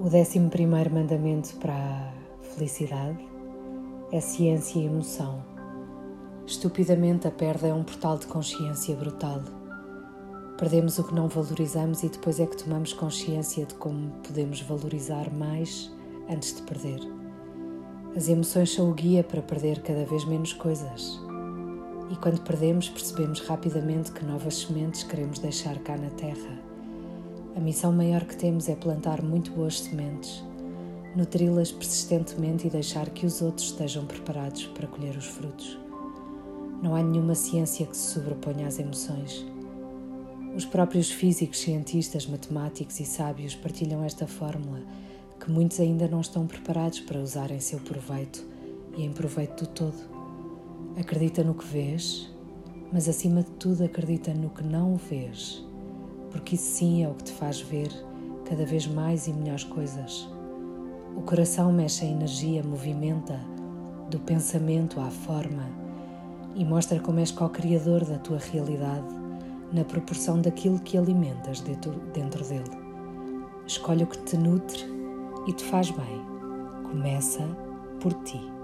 O décimo primeiro mandamento para a felicidade é ciência e emoção. Estupidamente, a perda é um portal de consciência brutal. Perdemos o que não valorizamos e depois é que tomamos consciência de como podemos valorizar mais antes de perder. As emoções são o guia para perder cada vez menos coisas. E quando perdemos, percebemos rapidamente que novas sementes queremos deixar cá na terra a missão maior que temos é plantar muito boas sementes, nutri-las persistentemente e deixar que os outros estejam preparados para colher os frutos. Não há nenhuma ciência que se sobreponha às emoções. Os próprios físicos, cientistas, matemáticos e sábios partilham esta fórmula que muitos ainda não estão preparados para usar em seu proveito e em proveito do todo. Acredita no que vês, mas acima de tudo acredita no que não vês porque isso sim é o que te faz ver cada vez mais e melhores coisas. O coração mexe a energia, movimenta do pensamento à forma e mostra como és co-criador da tua realidade na proporção daquilo que alimentas dentro, dentro dele. Escolhe o que te nutre e te faz bem. Começa por ti.